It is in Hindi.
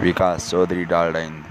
विकास चौधरी डालडाइन